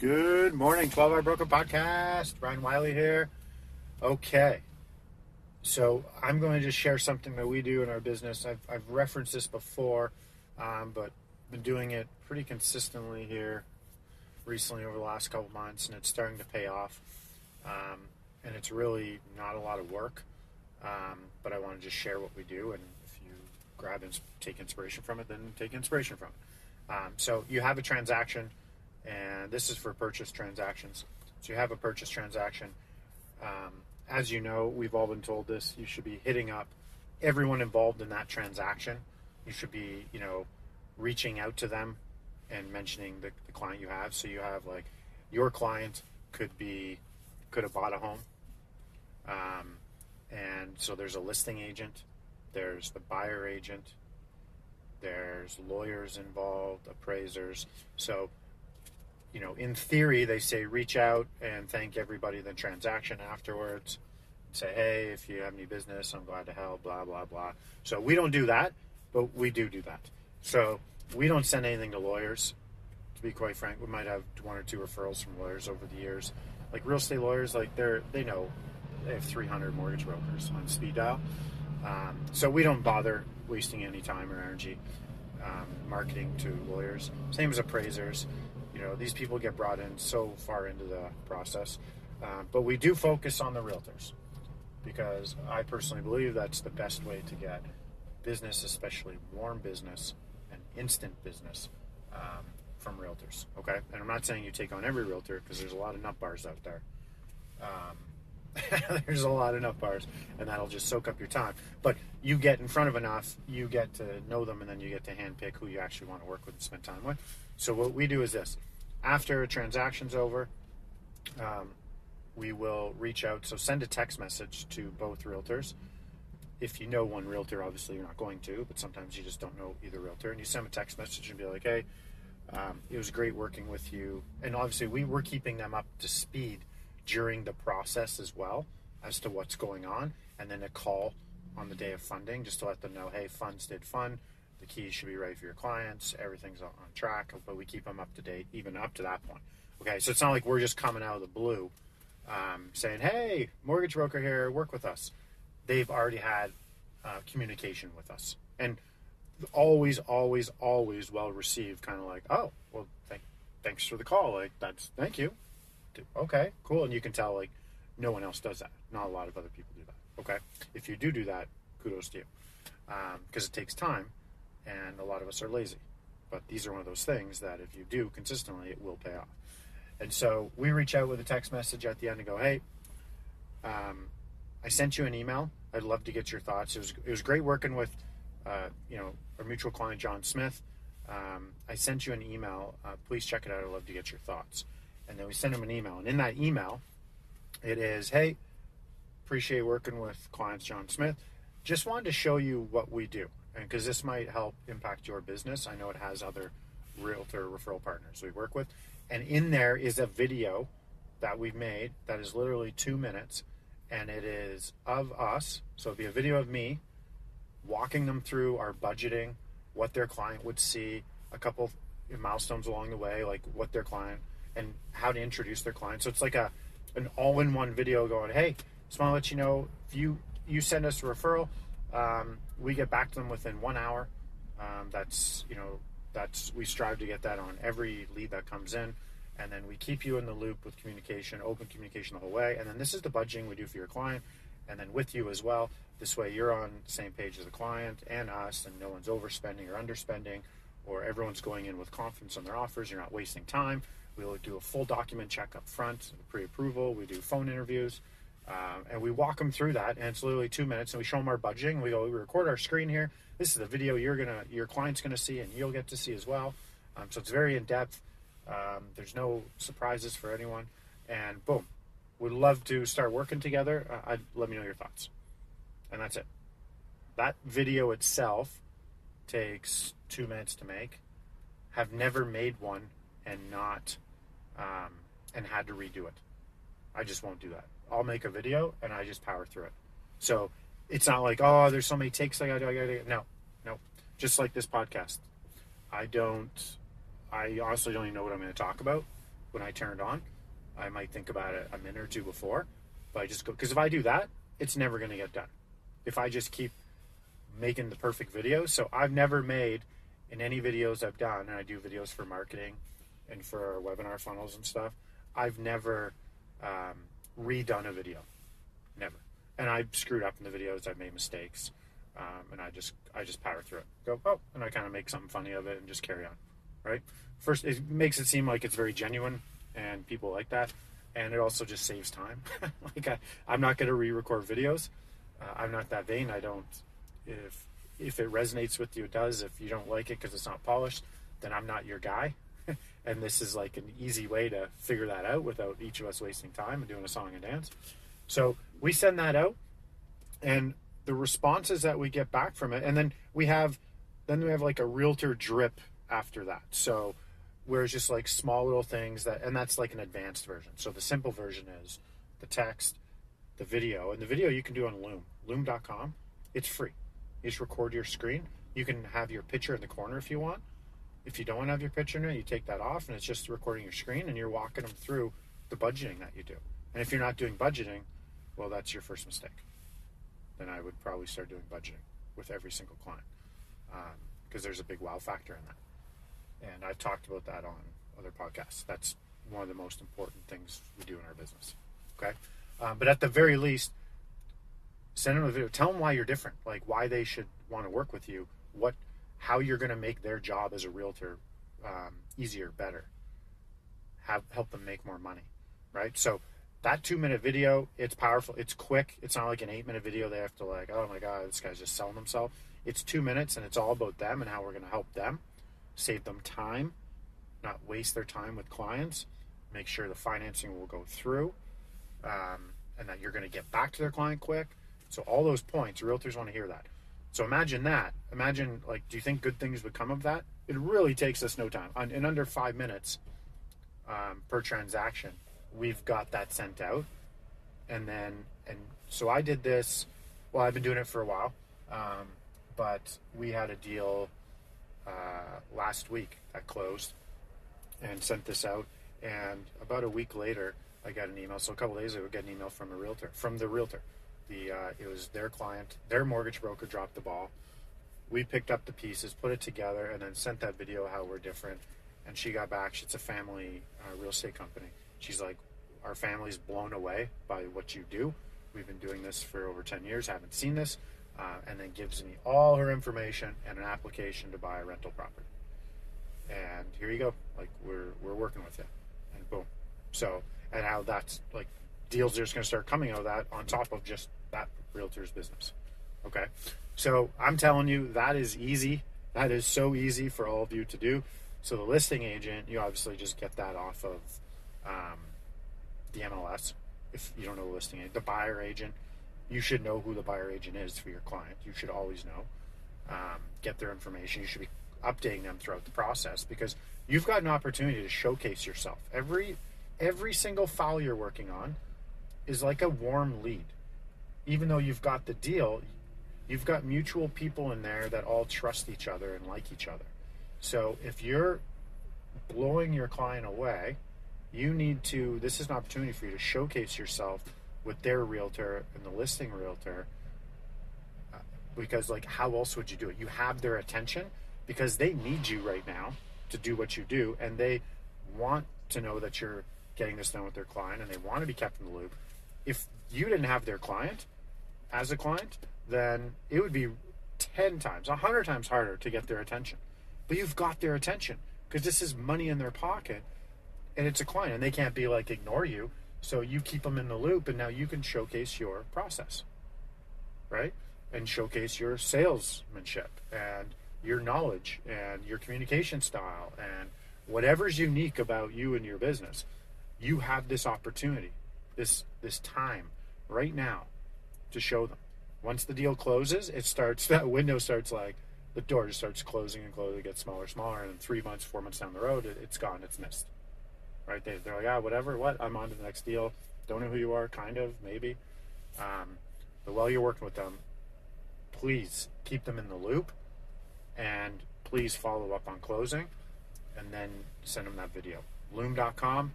Good morning, 12 Hour Broker Podcast. Ryan Wiley here. Okay. So I'm going to just share something that we do in our business. I've, I've referenced this before, um, but been doing it pretty consistently here recently over the last couple months, and it's starting to pay off. Um, and it's really not a lot of work, um, but I want to just share what we do. And if you grab and take inspiration from it, then take inspiration from it. Um, so you have a transaction and this is for purchase transactions. So you have a purchase transaction. Um, as you know, we've all been told this. You should be hitting up everyone involved in that transaction. You should be, you know, reaching out to them and mentioning the, the client you have. So you have like your client could be could have bought a home, um, and so there's a listing agent, there's the buyer agent, there's lawyers involved, appraisers. So you know, in theory, they say reach out and thank everybody in the transaction afterwards. Say, hey, if you have any business, I'm glad to help, blah, blah, blah. So we don't do that, but we do do that. So we don't send anything to lawyers, to be quite frank. We might have one or two referrals from lawyers over the years. Like real estate lawyers, like they're, they know they have 300 mortgage brokers on speed dial. Um, so we don't bother wasting any time or energy um, marketing to lawyers. Same as appraisers. You know, these people get brought in so far into the process. Uh, but we do focus on the realtors because I personally believe that's the best way to get business, especially warm business and instant business um, from realtors. Okay. And I'm not saying you take on every realtor because there's a lot of nut bars out there. Um, there's a lot of enough bars, and that'll just soak up your time. But you get in front of enough, you get to know them, and then you get to handpick who you actually want to work with and spend time with. So what we do is this: after a transaction's over, um, we will reach out. So send a text message to both realtors. If you know one realtor, obviously you're not going to, but sometimes you just don't know either realtor, and you send a text message and be like, "Hey, um, it was great working with you." And obviously, we were keeping them up to speed during the process as well as to what's going on, and then a call on the day of funding just to let them know, "Hey, funds did fund the keys should be ready for your clients. Everything's on, track, but we keep them up to date even up to that point. Okay, so it's not like we're just coming out of the blue um, saying, "Hey, mortgage broker here, work with us." They've already had uh, communication with us, and always, always, always well received. Kind of like, "Oh, well, thank, thanks for the call. Like, that's thank you." Okay, cool. And you can tell like no one else does that. Not a lot of other people do that. Okay, if you do do that, kudos to you because um, it takes time and a lot of us are lazy. But these are one of those things that if you do consistently, it will pay off. And so we reach out with a text message at the end and go, hey, um, I sent you an email. I'd love to get your thoughts. It was, it was great working with, uh, you know, our mutual client, John Smith. Um, I sent you an email. Uh, please check it out. I'd love to get your thoughts. And then we send them an email. And in that email, it is, hey, appreciate working with clients John Smith. Just wanted to show you what we do and because this might help impact your business. I know it has other realtor referral partners we work with, and in there is a video that we've made that is literally two minutes, and it is of us. So it'd be a video of me walking them through our budgeting, what their client would see, a couple milestones along the way, like what their client and how to introduce their client. So it's like a an all-in-one video going, hey, just want to let you know if you you send us a referral, um, we get back to them within one hour. Um, that's you know that's we strive to get that on every lead that comes in, and then we keep you in the loop with communication, open communication the whole way. And then this is the budgeting we do for your client, and then with you as well. This way, you're on the same page as the client and us, and no one's overspending or underspending, or everyone's going in with confidence on their offers. You're not wasting time. We'll do a full document check up front, pre-approval. We do phone interviews. Um, and we walk them through that, and it's literally two minutes. And we show them our budgeting. We go, we record our screen here. This is the video you're gonna, your client's gonna see, and you'll get to see as well. Um, so it's very in depth. Um, there's no surprises for anyone, and boom, would love to start working together. Uh, I'd let me know your thoughts, and that's it. That video itself takes two minutes to make. Have never made one and not um, and had to redo it. I just won't do that. I'll make a video and I just power through it. So it's not like oh, there's so many takes I gotta, I gotta. No, no. Just like this podcast, I don't. I honestly don't even know what I'm going to talk about when I turn it on. I might think about it a minute or two before, but I just go because if I do that, it's never going to get done. If I just keep making the perfect video, so I've never made in any videos I've done, and I do videos for marketing and for our webinar funnels and stuff. I've never um, redone a video, never. And I've screwed up in the videos. I've made mistakes, um, and I just I just power through it. Go oh, and I kind of make something funny of it and just carry on. Right. First, it makes it seem like it's very genuine and people like that. And it also just saves time. like I, I'm not going to re-record videos. Uh, I'm not that vain. I don't. If if it resonates with you, it does. If you don't like it because it's not polished, then I'm not your guy. and this is like an easy way to figure that out without each of us wasting time and doing a song and dance. So we send that out, and the responses that we get back from it, and then we have, then we have like a realtor drip after that. So where it's just like small little things that, and that's like an advanced version. So the simple version is the text, the video, and the video you can do on Loom, loom.com. It's free. You just record your screen. You can have your picture in the corner if you want. If you don't have your picture in it, you take that off and it's just recording your screen and you're walking them through the budgeting that you do. And if you're not doing budgeting, well, that's your first mistake. Then I would probably start doing budgeting with every single client because um, there's a big wow factor in that and I've talked about that on other podcasts. That's one of the most important things we do in our business. Okay, um, but at the very least, send them a video. Tell them why you're different, like why they should want to work with you, what, how you're going to make their job as a realtor um, easier, better. Have help them make more money, right? So that two minute video, it's powerful. It's quick. It's not like an eight minute video. They have to like, oh my god, this guy's just selling himself. It's two minutes, and it's all about them and how we're going to help them save them time, not waste their time with clients, make sure the financing will go through, um, and that you're going to get back to their client quick. So all those points, realtors want to hear that. So imagine that. Imagine like, do you think good things would come of that? It really takes us no time. In under five minutes um, per transaction, we've got that sent out, and then and so I did this. Well, I've been doing it for a while, um, but we had a deal uh, last week that closed and sent this out. And about a week later, I got an email. So a couple days ago, I got an email from a realtor, from the realtor. The uh, it was their client, their mortgage broker dropped the ball. We picked up the pieces, put it together, and then sent that video how we're different. And she got back. It's a family uh, real estate company. She's like, our family's blown away by what you do. We've been doing this for over 10 years, haven't seen this uh, and then gives me all her information and an application to buy a rental property. And here you go. Like we're we're working with you, and boom. So and how that's like deals are just going to start coming out of that on top of just that realtor's business. Okay, so I'm telling you that is easy. That is so easy for all of you to do. So the listing agent, you obviously just get that off of um, the MLS. If you don't know the listing agent, the buyer agent, you should know who the buyer agent is for your client. You should always know. Um, get their information. You should be updating them throughout the process because you've got an opportunity to showcase yourself. Every every single file you're working on is like a warm lead. Even though you've got the deal, you've got mutual people in there that all trust each other and like each other. So if you're blowing your client away, you need to this is an opportunity for you to showcase yourself with their realtor and the listing realtor uh, because like how else would you do it you have their attention because they need you right now to do what you do and they want to know that you're getting this done with their client and they want to be kept in the loop if you didn't have their client as a client then it would be 10 times 100 times harder to get their attention. But you've got their attention because this is money in their pocket and it's a client and they can't be like ignore you. So you keep them in the loop, and now you can showcase your process, right? And showcase your salesmanship and your knowledge and your communication style and whatever's unique about you and your business, you have this opportunity, this this time right now to show them. Once the deal closes, it starts that window starts like the door just starts closing and closing, it gets smaller, smaller, and three months, four months down the road, it, it's gone, it's missed. Right? They, they're like, ah, whatever, what? I'm on to the next deal. Don't know who you are, kind of, maybe. Um, but while you're working with them, please keep them in the loop and please follow up on closing and then send them that video. Loom.com,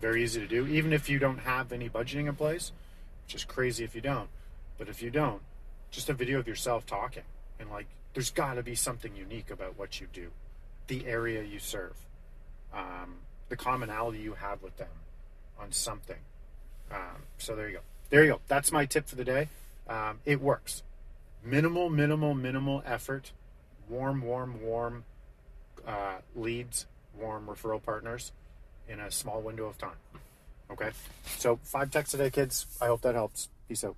very easy to do. Even if you don't have any budgeting in place, which is crazy if you don't. But if you don't, just a video of yourself talking and like, there's got to be something unique about what you do, the area you serve, um, the commonality you have with them on something. Um, so there you go. There you go. That's my tip for the day. Um, it works. Minimal, minimal, minimal effort. Warm, warm, warm uh, leads, warm referral partners in a small window of time. Okay. So five texts a day, kids. I hope that helps. Peace out.